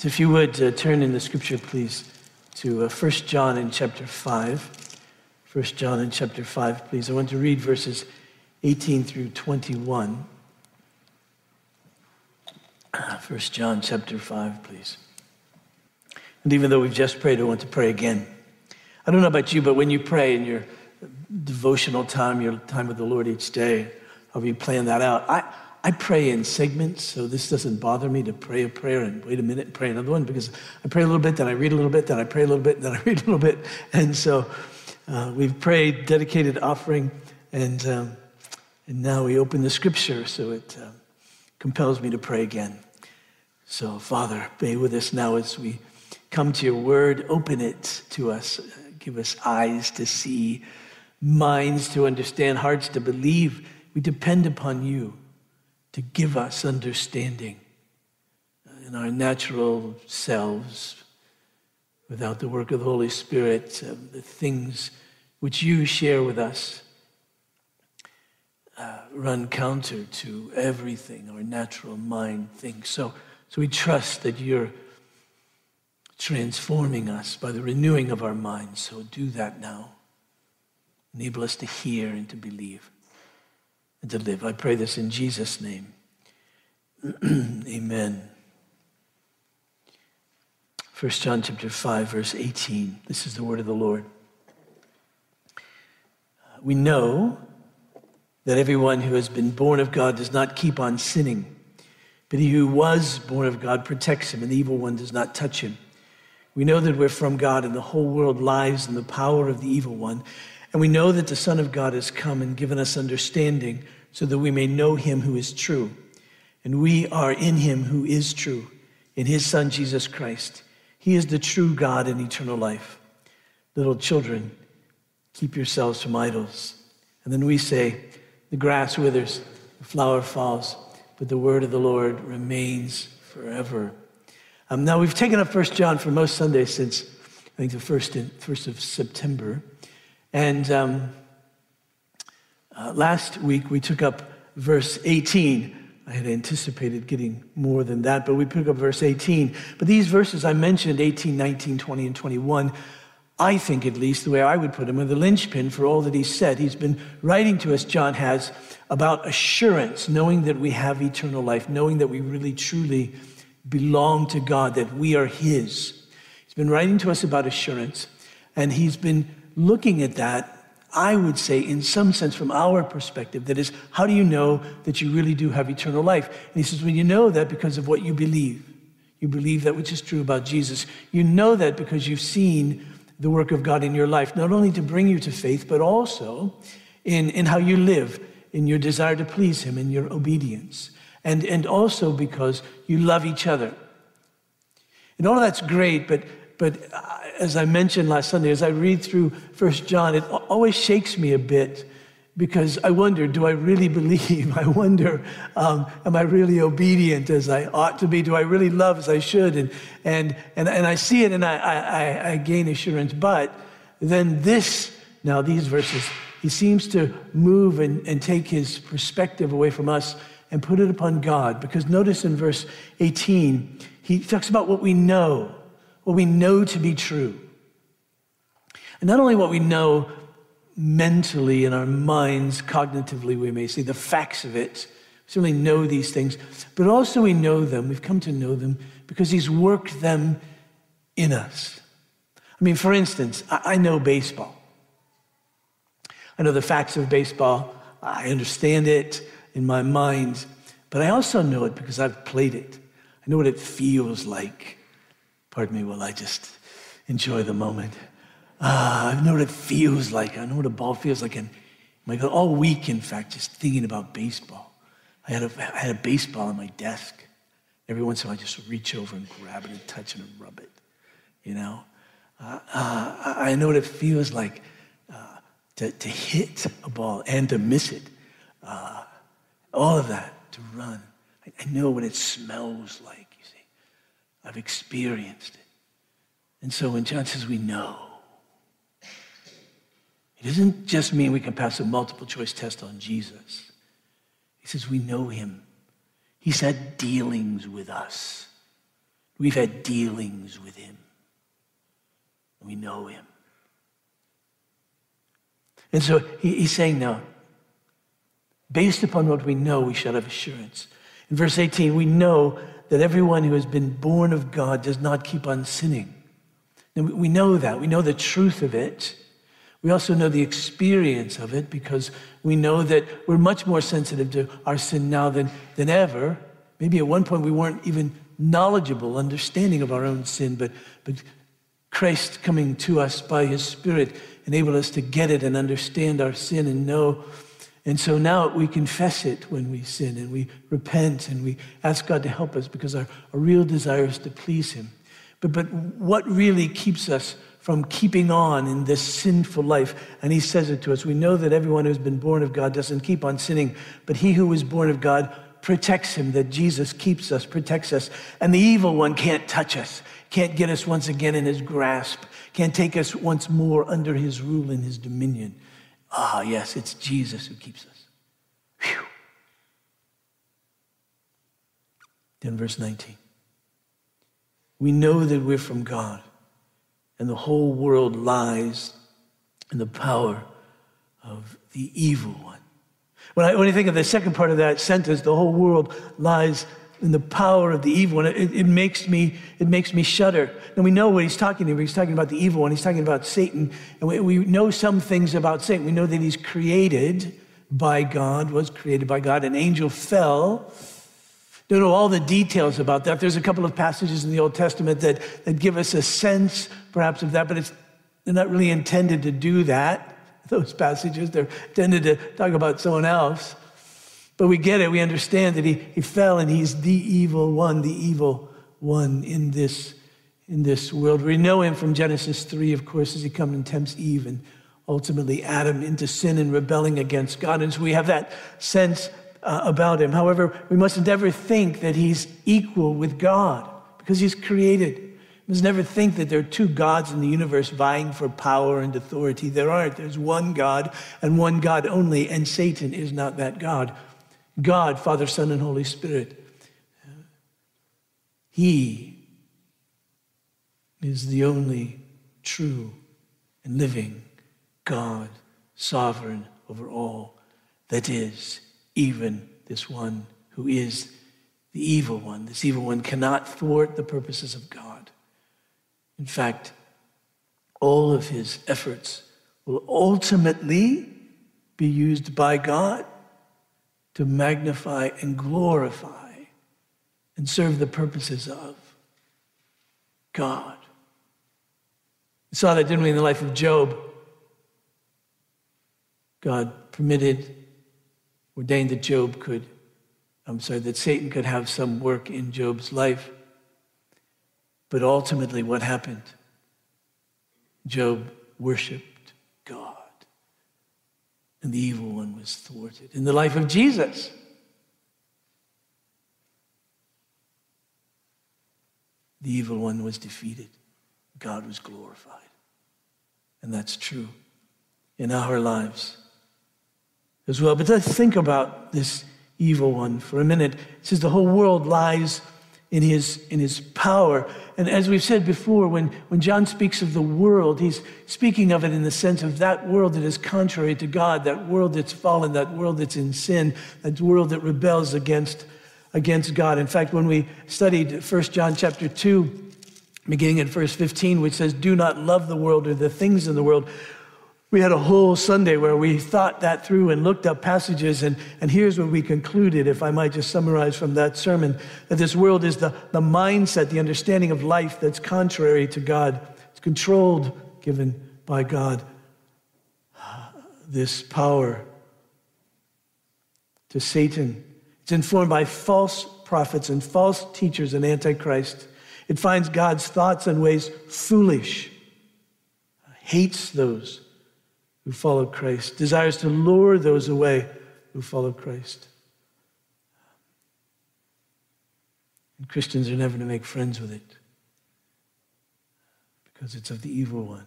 If you would uh, turn in the scripture, please, to uh, 1 John in chapter 5. 1 John in chapter 5, please. I want to read verses 18 through 21. 1 John chapter 5, please. And even though we've just prayed, I want to pray again. I don't know about you, but when you pray in your devotional time, your time with the Lord each day, however you plan that out, I, I pray in segments, so this doesn't bother me to pray a prayer and wait a minute and pray another one because I pray a little bit, then I read a little bit, then I pray a little bit, then I read a little bit. And so uh, we've prayed dedicated offering, and, um, and now we open the scripture, so it uh, compels me to pray again. So, Father, be with us now as we come to your word. Open it to us. Give us eyes to see, minds to understand, hearts to believe. We depend upon you to give us understanding in our natural selves without the work of the Holy Spirit, uh, the things which you share with us uh, run counter to everything our natural mind thinks. So, so we trust that you're transforming us by the renewing of our minds. So do that now. Enable us to hear and to believe and to live. I pray this in Jesus' name. Amen. 1 John chapter 5, verse 18. This is the word of the Lord. We know that everyone who has been born of God does not keep on sinning, but he who was born of God protects him, and the evil one does not touch him. We know that we're from God, and the whole world lies in the power of the evil one. And we know that the Son of God has come and given us understanding so that we may know him who is true. And we are in him who is true, in his Son, Jesus Christ. He is the true God and eternal life. Little children, keep yourselves from idols. And then we say, the grass withers, the flower falls, but the word of the Lord remains forever. Um, now, we've taken up First John for most Sundays since, I think, the first, first of September. And um, uh, last week we took up verse 18. I had anticipated getting more than that, but we pick up verse 18. But these verses I mentioned, 18, 19, 20, and 21, I think at least, the way I would put them, are the linchpin for all that he said. He's been writing to us, John has, about assurance, knowing that we have eternal life, knowing that we really truly belong to God, that we are his. He's been writing to us about assurance, and he's been looking at that I would say, in some sense, from our perspective, that is, how do you know that you really do have eternal life? And he says, well, you know that because of what you believe. You believe that which is true about Jesus. You know that because you've seen the work of God in your life, not only to bring you to faith, but also in, in how you live, in your desire to please Him, in your obedience, and, and also because you love each other. And all of that's great, but, but as I mentioned last Sunday, as I read through First John, it always shakes me a bit because I wonder, do I really believe? I wonder, um, am I really obedient as I ought to be? Do I really love as I should? And, and, and, and I see it and I, I, I gain assurance. But then this, now these verses, he seems to move and, and take his perspective away from us and put it upon God. Because notice in verse 18, he talks about what we know what we know to be true. And not only what we know mentally in our minds, cognitively, we may say the facts of it. We certainly know these things, but also we know them. We've come to know them because He's worked them in us. I mean, for instance, I know baseball. I know the facts of baseball. I understand it in my mind, but I also know it because I've played it. I know what it feels like Pardon me while I just enjoy the moment. Uh, I know what it feels like. I know what a ball feels like. And my God, all week, in fact, just thinking about baseball. I had, a, I had a baseball on my desk. Every once in a while, I just reach over and grab it and touch it and rub it. You know, uh, uh, I know what it feels like uh, to, to hit a ball and to miss it. All of that to run. I, I know what it smells like. I've experienced it. And so when John says we know, it doesn't just mean we can pass a multiple choice test on Jesus. He says we know him. He's had dealings with us. We've had dealings with him. We know him. And so he, he's saying now, based upon what we know, we shall have assurance. In verse 18, we know that everyone who has been born of God does not keep on sinning. And we know that. We know the truth of it. We also know the experience of it because we know that we're much more sensitive to our sin now than, than ever. Maybe at one point we weren't even knowledgeable, understanding of our own sin, but, but Christ coming to us by his Spirit enabled us to get it and understand our sin and know. And so now we confess it when we sin and we repent and we ask God to help us because our, our real desire is to please him. But, but what really keeps us from keeping on in this sinful life? And he says it to us. We know that everyone who's been born of God doesn't keep on sinning, but he who was born of God protects him, that Jesus keeps us, protects us. And the evil one can't touch us, can't get us once again in his grasp, can't take us once more under his rule and his dominion. Ah, yes, it's Jesus who keeps us. Whew. Then, verse 19. We know that we're from God, and the whole world lies in the power of the evil one. When I, when I think of the second part of that sentence, the whole world lies in the power of the evil one, it, it, makes me, it makes me shudder. And we know what he's talking about. He's talking about the evil one. He's talking about Satan. And we, we know some things about Satan. We know that he's created by God, was created by God. An angel fell don't know all the details about that. There's a couple of passages in the Old Testament that, that give us a sense, perhaps, of that, but it's, they're not really intended to do that, those passages. They're intended to talk about someone else. But we get it. We understand that he, he fell and he's the evil one, the evil one in this, in this world. We know him from Genesis 3, of course, as he comes and tempts Eve and ultimately Adam into sin and rebelling against God. And so we have that sense uh, about him. However, we mustn't ever think that he's equal with God because he's created. We must never think that there are two gods in the universe vying for power and authority. There aren't. There's one God and one God only, and Satan is not that God. God, Father, Son, and Holy Spirit. He is the only true and living God, sovereign over all that is even this one who is the evil one. This evil one cannot thwart the purposes of God. In fact, all of his efforts will ultimately be used by God to magnify and glorify and serve the purposes of God. We saw that, didn't we, in the life of Job? God permitted ordained that Job could, I'm sorry, that Satan could have some work in Job's life. But ultimately, what happened? Job worshiped and the evil one was thwarted. In the life of Jesus, the evil one was defeated, God was glorified. And that's true in our lives as well. But let's think about this evil one for a minute. It says the whole world lies in his, in his power. And as we've said before, when, when John speaks of the world, he's speaking of it in the sense of that world that is contrary to God, that world that's fallen, that world that's in sin, that world that rebels against, against God. In fact, when we studied 1 John chapter 2, beginning at verse 15, which says, Do not love the world or the things in the world, we had a whole Sunday where we thought that through and looked up passages, and, and here's what we concluded, if I might just summarize from that sermon that this world is the, the mindset, the understanding of life that's contrary to God. It's controlled, given by God, this power to Satan. It's informed by false prophets and false teachers and antichrist. It finds God's thoughts and ways foolish, hates those who follow Christ, desires to lure those away who follow Christ. And Christians are never to make friends with it because it's of the evil one.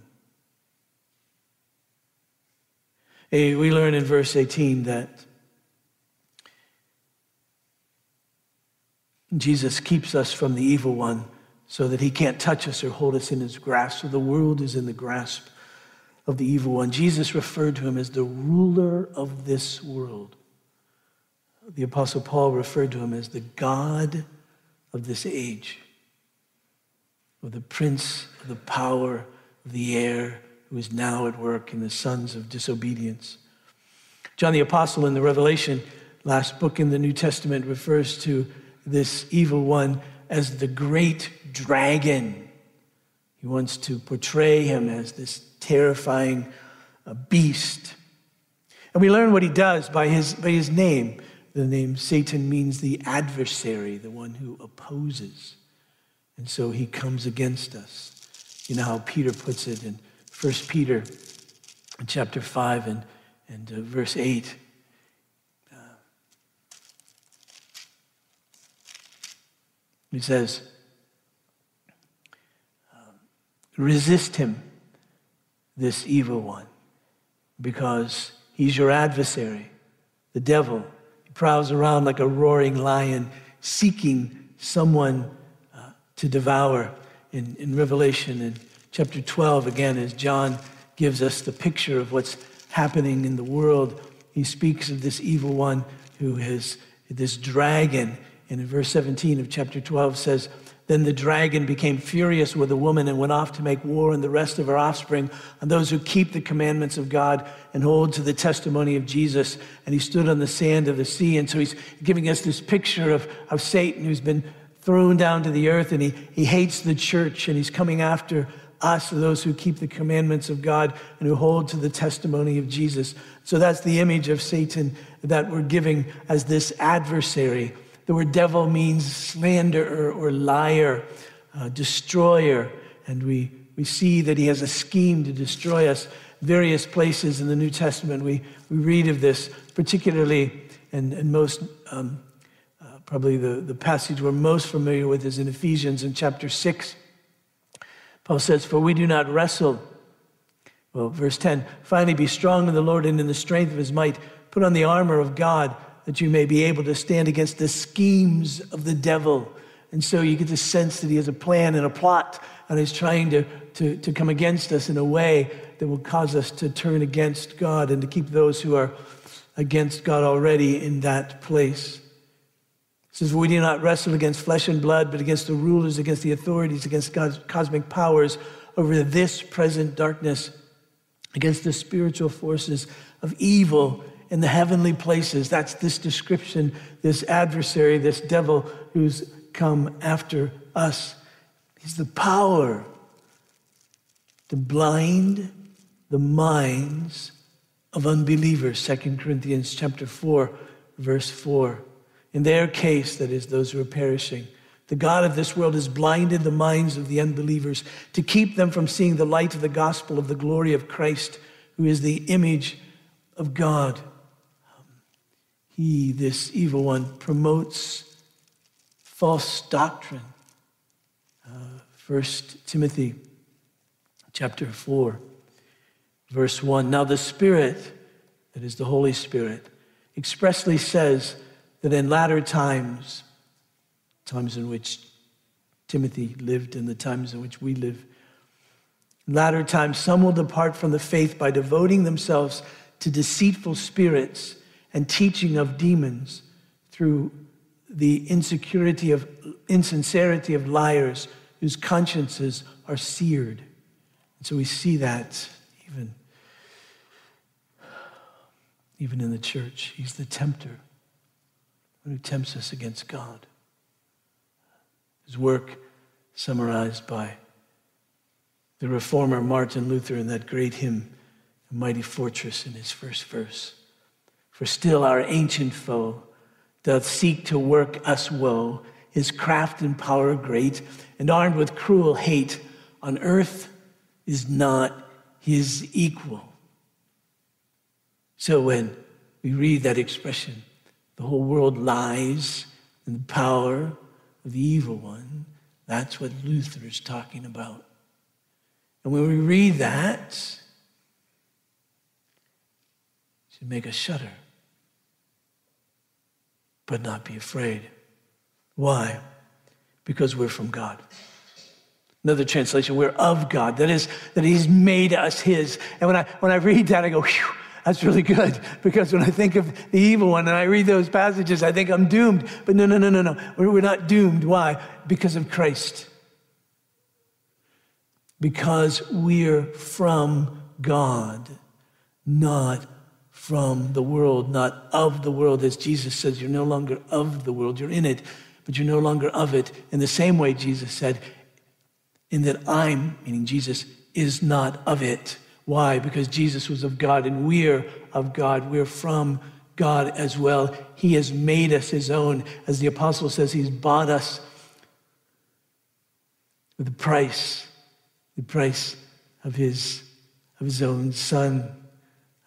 We learn in verse 18 that Jesus keeps us from the evil one so that he can't touch us or hold us in his grasp. So the world is in the grasp of the evil one. Jesus referred to him as the ruler of this world. The Apostle Paul referred to him as the God of this age, of the prince of the power of the air, who is now at work in the sons of disobedience. John the Apostle in the Revelation, last book in the New Testament, refers to this evil one as the great dragon. He wants to portray him as this terrifying uh, beast. And we learn what he does by his, by his name. The name Satan means the adversary, the one who opposes. And so he comes against us. You know how Peter puts it in 1 Peter chapter 5 and, and uh, verse 8. Uh, he says, um, resist him this evil one because he's your adversary, the devil. He prowls around like a roaring lion seeking someone uh, to devour. In, in Revelation, in chapter 12, again, as John gives us the picture of what's happening in the world, he speaks of this evil one who has this dragon. And in verse 17 of chapter 12 says, then the dragon became furious with the woman and went off to make war on the rest of her offspring, on those who keep the commandments of God and hold to the testimony of Jesus. And he stood on the sand of the sea. And so he's giving us this picture of, of Satan who's been thrown down to the earth and he, he hates the church and he's coming after us, those who keep the commandments of God and who hold to the testimony of Jesus. So that's the image of Satan that we're giving as this adversary the word devil means slanderer or liar, uh, destroyer. And we, we see that he has a scheme to destroy us. Various places in the New Testament, we, we read of this, particularly, and, and most, um, uh, probably the, the passage we're most familiar with is in Ephesians in chapter 6. Paul says, For we do not wrestle. Well, verse 10 finally, be strong in the Lord and in the strength of his might. Put on the armor of God that you may be able to stand against the schemes of the devil. And so you get the sense that he has a plan and a plot, and he's trying to, to, to come against us in a way that will cause us to turn against God and to keep those who are against God already in that place. It says, We do not wrestle against flesh and blood, but against the rulers, against the authorities, against God's cosmic powers over this present darkness, against the spiritual forces of evil in the heavenly places. That's this description, this adversary, this devil who's come after us. He's the power to blind the minds of unbelievers. 2 Corinthians chapter 4, verse 4. In their case, that is, those who are perishing, the God of this world has blinded the minds of the unbelievers to keep them from seeing the light of the gospel of the glory of Christ, who is the image of God. He, this evil one, promotes false doctrine. Uh, First Timothy chapter 4, verse 1. Now the Spirit, that is the Holy Spirit, expressly says that in latter times, times in which Timothy lived and the times in which we live, latter times some will depart from the faith by devoting themselves to deceitful spirits and teaching of demons through the insecurity of insincerity of liars whose consciences are seared. And so we see that even, even in the church. He's the tempter who tempts us against God. His work summarized by the reformer Martin Luther in that great hymn, A Mighty Fortress, in his first verse. For still our ancient foe doth seek to work us woe, his craft and power great, and armed with cruel hate, on earth is not his equal. So when we read that expression, the whole world lies in the power of the evil one, that's what Luther is talking about. And when we read that, it should make us shudder but not be afraid. Why? Because we're from God. Another translation, we're of God. That is, that He's made us His. And when I, when I read that, I go, Phew, that's really good. Because when I think of the evil one and I read those passages, I think I'm doomed. But no, no, no, no, no. We're not doomed. Why? Because of Christ. Because we're from God, not from the world, not of the world. As Jesus says, you're no longer of the world, you're in it, but you're no longer of it. In the same way, Jesus said, in that I'm, meaning Jesus, is not of it. Why? Because Jesus was of God and we're of God. We're from God as well. He has made us his own. As the apostle says, he's bought us with the price, the price of his, of his own son.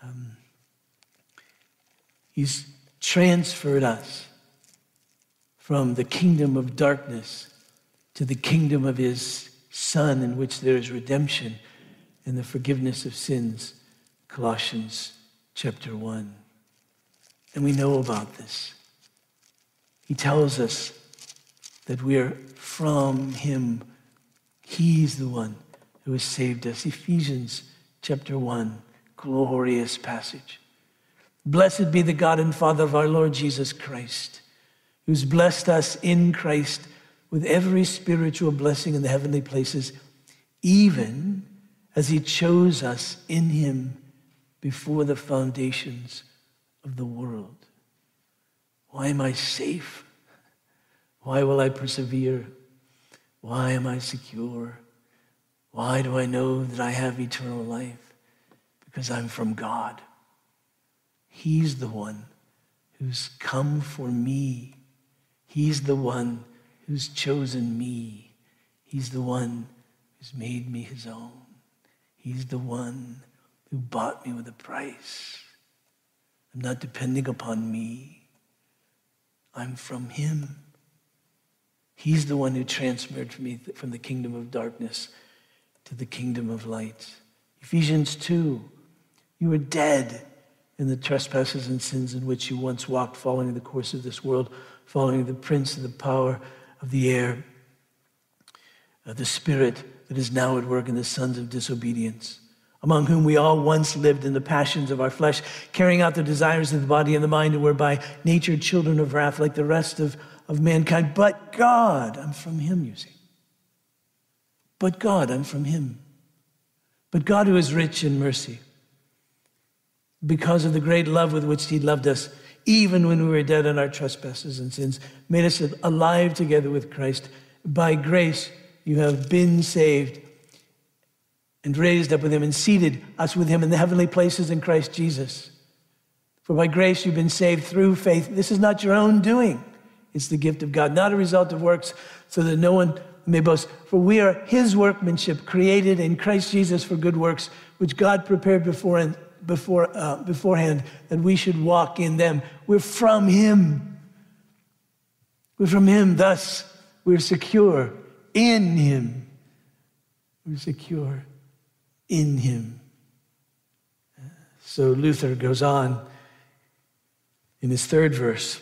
Um, he's transferred us from the kingdom of darkness to the kingdom of his son in which there is redemption and the forgiveness of sins. Colossians chapter 1. And we know about this. He tells us that we are from him. He's the one who has saved us. Ephesians chapter 1, glorious passage. Blessed be the God and Father of our Lord Jesus Christ, who's blessed us in Christ with every spiritual blessing in the heavenly places, even as He chose us in Him before the foundations of the world. Why am I safe? Why will I persevere? Why am I secure? Why do I know that I have eternal life? Because I'm from God. He's the one who's come for me. He's the one who's chosen me. He's the one who's made me his own. He's the one who bought me with a price. I'm not depending upon me. I'm from him. He's the one who transferred me from the kingdom of darkness to the kingdom of light. Ephesians 2 You were dead in the trespasses and sins in which you once walked, following the course of this world, following the prince of the power of the air, uh, the spirit that is now at work in the sons of disobedience, among whom we all once lived in the passions of our flesh, carrying out the desires of the body and the mind, and were by nature children of wrath like the rest of, of mankind. But God, I'm from Him, you see. But God, I'm from Him. But God, who is rich in mercy, because of the great love with which He loved us, even when we were dead in our trespasses and sins, made us alive together with Christ. By grace, you have been saved and raised up with him and seated us with him in the heavenly places in Christ Jesus. For by grace you've been saved through faith. This is not your own doing, it's the gift of God, not a result of works, so that no one may boast. For we are his workmanship, created in Christ Jesus for good works, which God prepared before before, uh, beforehand that we should walk in them. We're from Him. We're from Him, thus, we're secure in Him. We're secure in Him. So Luther goes on in his third verse.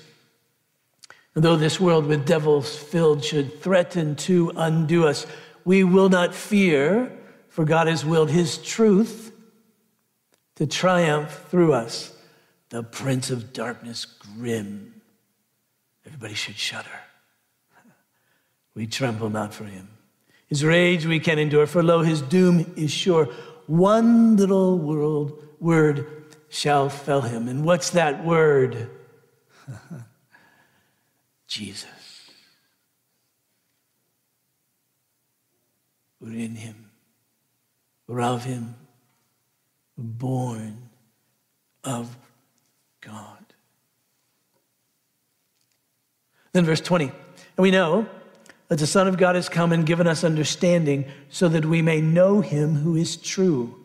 And Though this world with devils filled should threaten to undo us, we will not fear, for God has willed His truth to triumph through us. The prince of darkness, grim. Everybody should shudder. We tremble not for him. His rage we can endure, for lo, his doom is sure. One little world, word shall fell him. And what's that word? Jesus. We're in him. We're of him born of God. Then, verse 20, and we know that the Son of God has come and given us understanding so that we may know him who is true.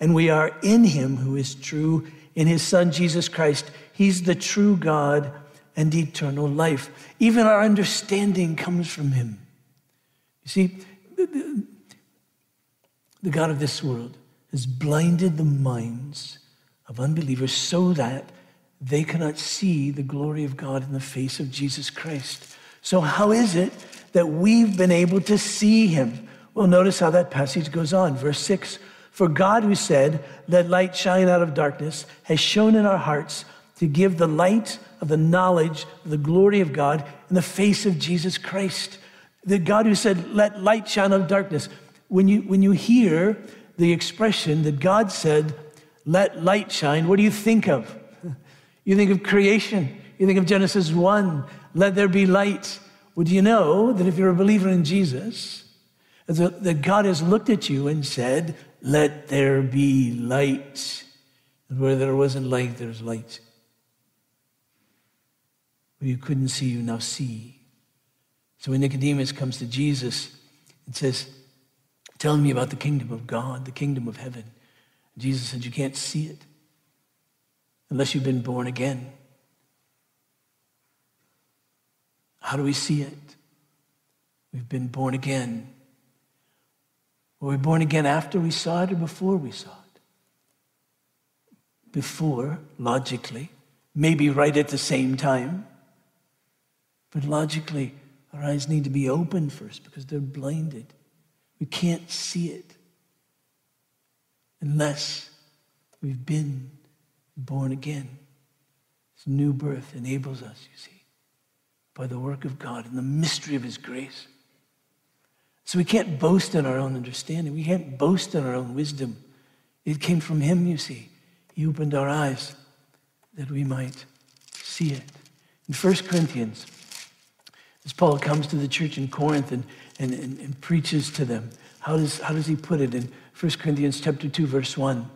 And we are in him who is true, in his Son, Jesus Christ. He's the true God and eternal life. Even our understanding comes from him. You see, the, God of this world has blinded the minds of unbelievers so that they cannot see the glory of God in the face of Jesus Christ. So, how is it that we've been able to see him? Well, notice how that passage goes on. Verse 6 For God, who said, Let light shine out of darkness, has shone in our hearts to give the light of the knowledge of the glory of God in the face of Jesus Christ. The God who said, Let light shine out of darkness. When you, when you hear the expression that God said, Let light shine, what do you think of? You think of creation. You think of Genesis 1, let there be light. Would you know that if you're a believer in Jesus, that God has looked at you and said, Let there be light. And where there wasn't light, there's light. Where you couldn't see, you now see. So when Nicodemus comes to Jesus and says, Tell me about the kingdom of God, the kingdom of heaven. Jesus said, You can't see it unless you've been born again. How do we see it? We've been born again. Were we born again after we saw it or before we saw it? Before, logically, maybe right at the same time. But logically, our eyes need to be opened first because they're blinded. We can't see it unless we've been born again. This new birth enables us, you see, by the work of God and the mystery of His grace. So we can't boast in our own understanding. We can't boast in our own wisdom. It came from Him, you see. He opened our eyes that we might see it. In 1 Corinthians, as Paul comes to the church in Corinth and, and, and, and preaches to them, how does, how does he put it in 1 Corinthians chapter 2, verse 1?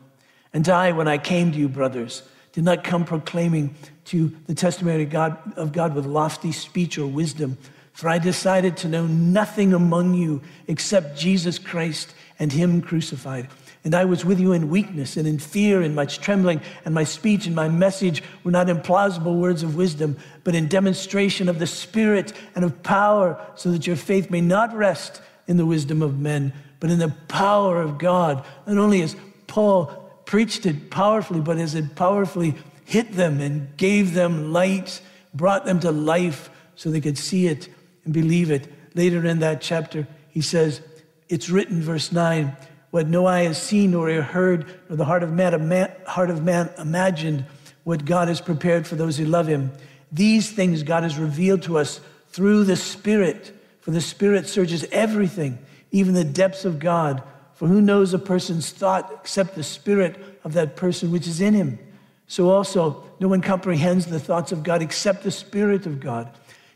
And I, when I came to you, brothers, did not come proclaiming to the testimony of God, of God with lofty speech or wisdom, for I decided to know nothing among you except Jesus Christ and Him crucified. And I was with you in weakness and in fear and much trembling, and my speech and my message were not in plausible words of wisdom, but in demonstration of the Spirit and of power, so that your faith may not rest in the wisdom of men, but in the power of God. Not only as Paul preached it powerfully, but as it powerfully hit them and gave them light, brought them to life so they could see it and believe it. Later in that chapter, he says, It's written, verse 9, what no eye has seen nor ear heard, nor the heart of man, heart of man imagined, what God has prepared for those who love him. These things God has revealed to us through the Spirit, for the Spirit searches everything, even the depths of God. For who knows a person's thought except the spirit of that person which is in him? So also, no one comprehends the thoughts of God except the Spirit of God.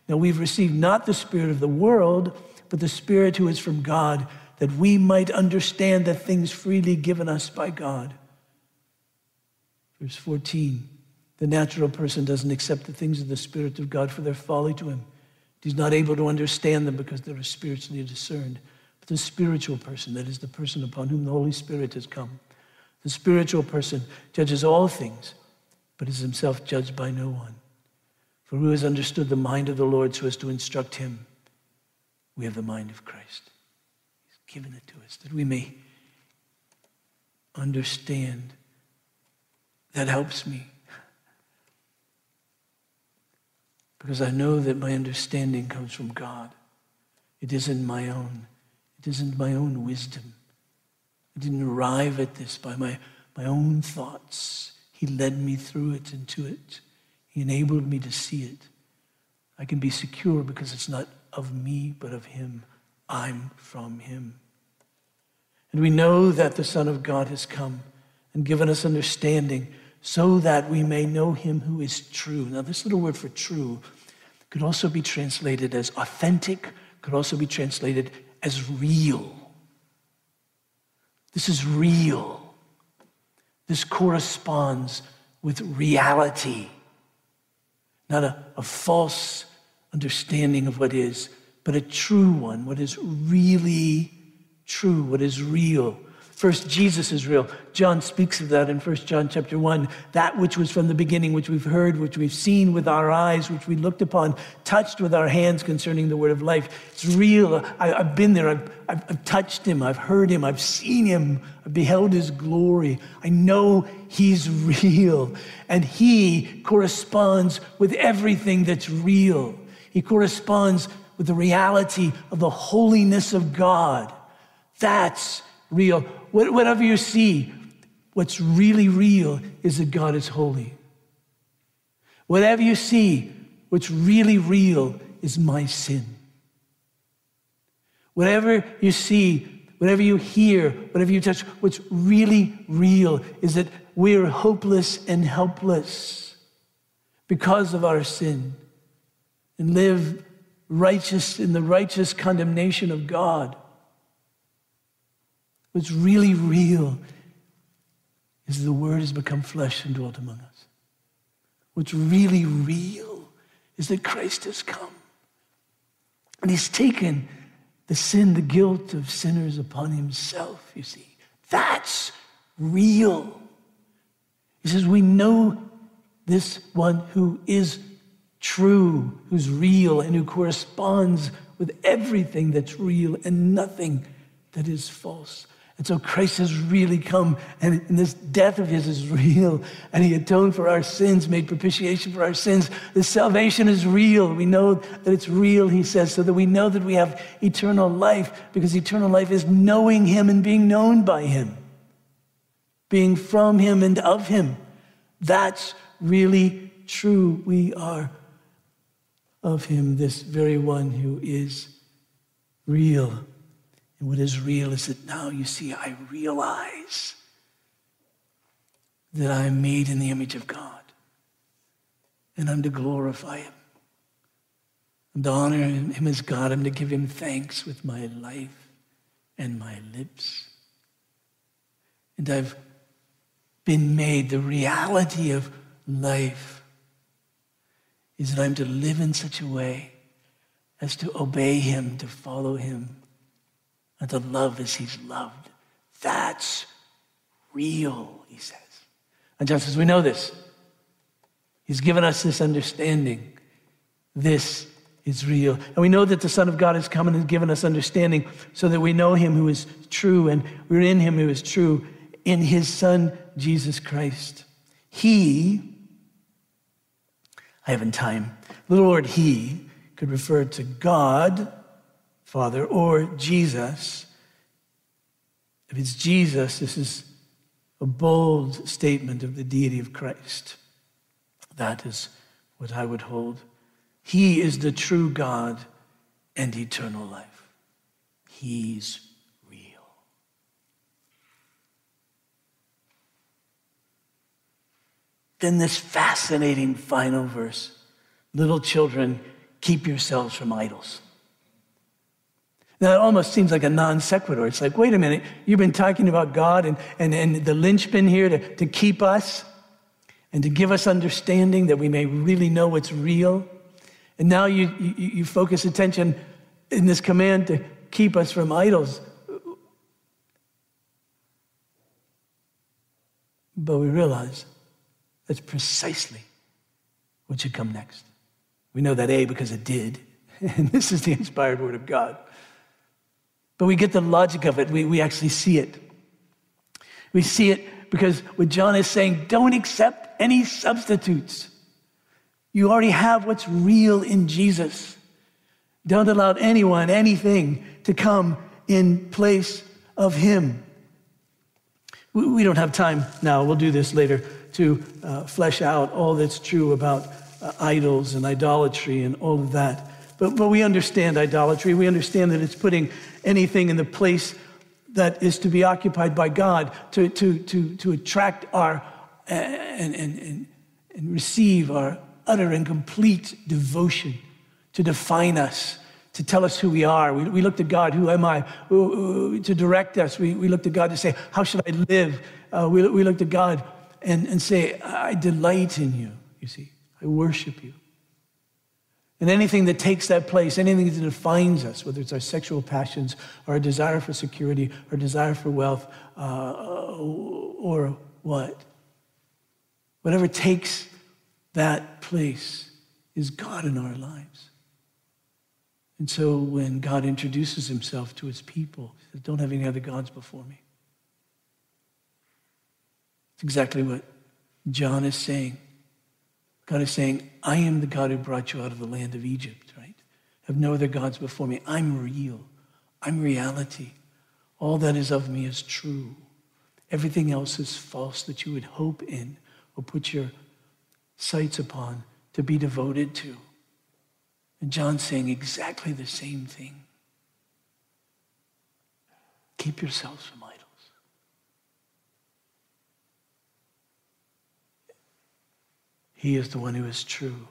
Now, we've received not the Spirit of the world, but the Spirit who is from God, that we might understand the things freely given us by God. Verse 14 The natural person doesn't accept the things of the Spirit of God for their folly to him. He's not able to understand them because they're spiritually discerned But the spiritual person, that is the person upon whom the Holy Spirit has come. The spiritual person judges all things, but is himself judged by no one. For who has understood the mind of the Lord so as to instruct him? We have the mind of Christ. Given it to us that we may understand. That helps me. Because I know that my understanding comes from God. It isn't my own. It isn't my own wisdom. I didn't arrive at this by my, my own thoughts. He led me through it and to it. He enabled me to see it. I can be secure because it's not of me, but of Him. I'm from Him. And we know that the Son of God has come and given us understanding so that we may know Him who is true. Now, this little word for true could also be translated as authentic, could also be translated as real. This is real. This corresponds with reality, not a, a false understanding of what is, but a true one, what is really true, what is real. First, Jesus is real. John speaks of that in First John chapter 1. That which was from the beginning, which we've heard, which we've seen with our eyes, which we looked upon, touched with our hands concerning the word of life. It's real. I, have been there. I've, I've, I've touched him. I've heard him. I've seen him. I've beheld his glory. I know he's real. And he corresponds with everything that's real. He corresponds with the reality of the holiness of God That's real. Whatever you see, what's really real is that God is holy. Whatever you see, what's really real is my sin. Whatever you see, whatever you hear, whatever you touch, what's really real is that we're hopeless and helpless because of our sin and live righteous in the righteous condemnation of God. What's really real is the Word has become flesh and dwelt among us. What's really real is that Christ has come. And He's taken the sin, the guilt of sinners upon Himself, you see. That's real. He says, We know this one who is true, who's real, and who corresponds with everything that's real and nothing that is false. And so Christ has really come, and, this death of his is real, and he atoned for our sins, made propitiation for our sins. This salvation is real. We know that it's real, he says, so that we know that we have eternal life, because eternal life is knowing him and being known by him, being from him and of him. That's really true. We are of him, this very one who is real. And what is real is that now you see, I realize that I am made in the image of God. And I'm to glorify Him. I'm to honor Him as God. I'm to give Him thanks with my life and my lips. And I've been made the reality of life is that I'm to live in such a way as to obey Him, to follow Him and to love as he's loved. That's real, he says. And just as we know this, he's given us this understanding. This is real. And we know that the Son of God has come and has given us understanding so that we know him who is true and we're in him who is true in his Son, Jesus Christ. He, haven't time, the Lord, he could refer to God Father, or Jesus. If it's Jesus, this is a bold statement of the deity of Christ. That is what I would hold. He is the true God and eternal life. He's real. Then, this fascinating final verse little children, keep yourselves from idols. Now, it almost seems like a non sequitur. It's like, wait a minute, you've been talking about God and, and, and the linchpin here to, to keep us and to give us understanding that we may really know what's real. And now you, you, you focus attention in this command to keep us from idols. But we realize that's precisely what should come next. We know that A because it did. And this is the inspired word of God. But we get the logic of it. We, we actually see it. We see it because what John is saying, don't accept any substitutes. You already have what's real in Jesus. Don't allow anyone, anything to come in place of Him. We, we don't have time now, we'll do this later, to uh, flesh out all that's true about uh, idols and idolatry and all of that. But, but we understand idolatry. We understand that it's putting anything in the place that is to be occupied by God to, to, to, to attract our and, and, and, and receive our utter and complete devotion, to define us, to tell us who we are. We, we look to God, who am I? To direct us. We, we look to God to say, how should I live? Uh, we, we look to God and, and say, I delight in you, you see. I worship you. And anything that takes that place, anything that defines us, whether it's our sexual passions, or our desire for security, our desire for wealth, uh, or what, whatever takes that place is God in our lives. And so when God introduces himself to his people, he says, Don't have any other gods before me. It's exactly what John is saying. God is saying, I am the God who brought you out of the land of Egypt, right? Have no other gods before me. I'm real. I'm reality. All that is of me is true. Everything else is false that you would hope in or put your sights upon to be devoted to. And John's saying exactly the same thing. Keep yourselves from idols. He is the one who is true.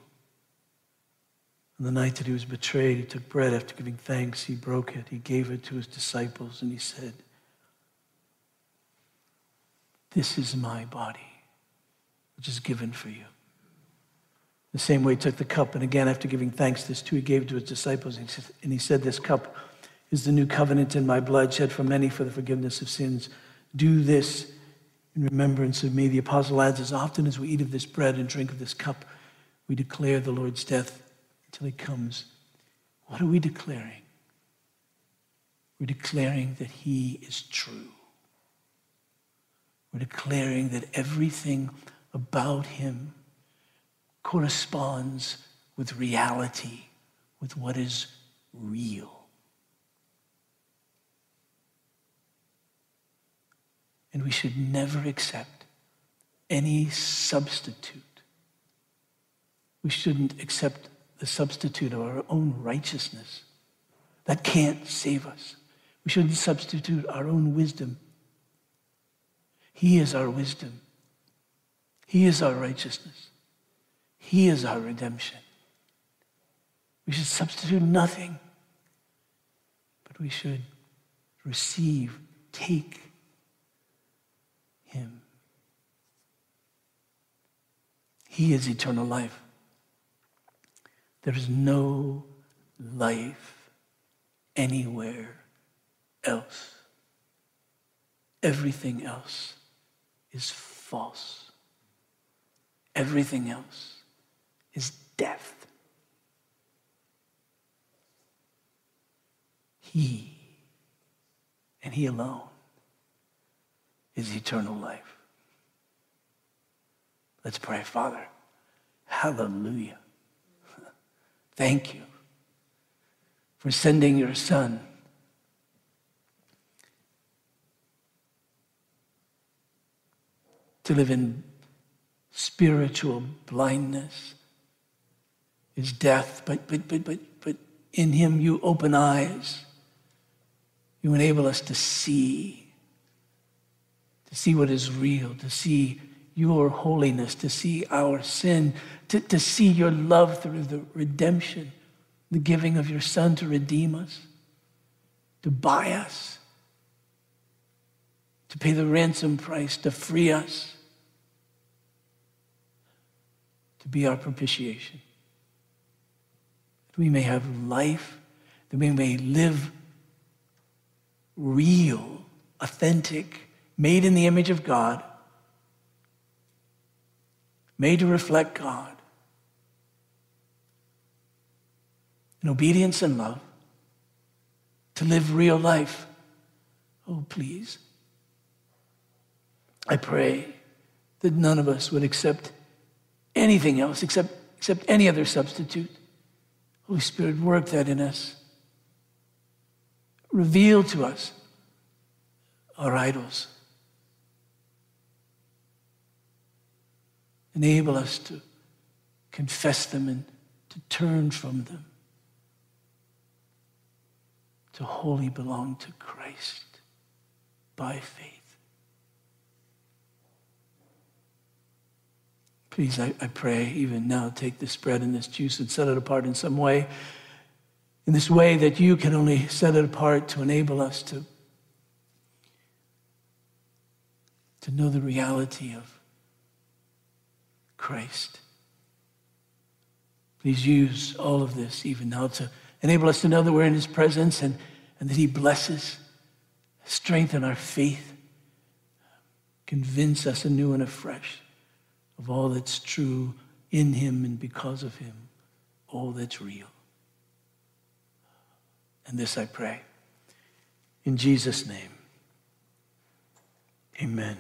On the night that he was betrayed, he took bread after giving thanks. He broke it. He gave it to his disciples, and he said, This is my body, which is given for you. The same way he took the cup, and again, after giving thanks, this too he gave to his disciples, and he said, This cup is the new covenant in my blood, shed for many for the forgiveness of sins. Do this in remembrance of me. The apostle adds, As often as we eat of this bread and drink of this cup, we declare the Lord's death until he comes. What are we declaring? We're declaring that he is true. We're declaring that everything about him corresponds with reality, with what is real. And we should never accept any substitute. We shouldn't accept the substitute of our own righteousness. That can't save us. We shouldn't substitute our own wisdom. He is our wisdom. He is our righteousness. He is our redemption. We should substitute nothing, but we should receive, take Him. He is eternal life. There is no life anywhere else. Everything else is false. Everything else is death. He and He alone is eternal life. Let's pray, Father. Hallelujah. Thank you for sending your son. To live in spiritual blindness is death, but, but, but, but, but in him you open eyes. You enable us to see, to see what is real, to see your holiness, to see our sin, to, to see your love through the redemption, the giving of your Son to redeem us, to buy us, to pay the ransom price, to free us, to be our propitiation. That we may have life, that we may live real, authentic, made in the image of God made to reflect God in obedience and love, to live real life. Oh, please. I pray that none of us would accept anything else except, except any other substitute. Holy Spirit, work that in us. Reveal to us our idols. Enable us to confess them and to turn from them, to wholly belong to Christ by faith. Please, I, I pray even now, take this bread and this juice and set it apart in some way, in this way that you can only set it apart to enable us to, to know the reality of Christ. Please use all of this even now to enable us to know that we're in His presence and, and that He blesses, strengthen our faith, convince us anew and afresh of all that's true in Him and because of Him, all that's real. And this I pray. In Jesus' name, amen.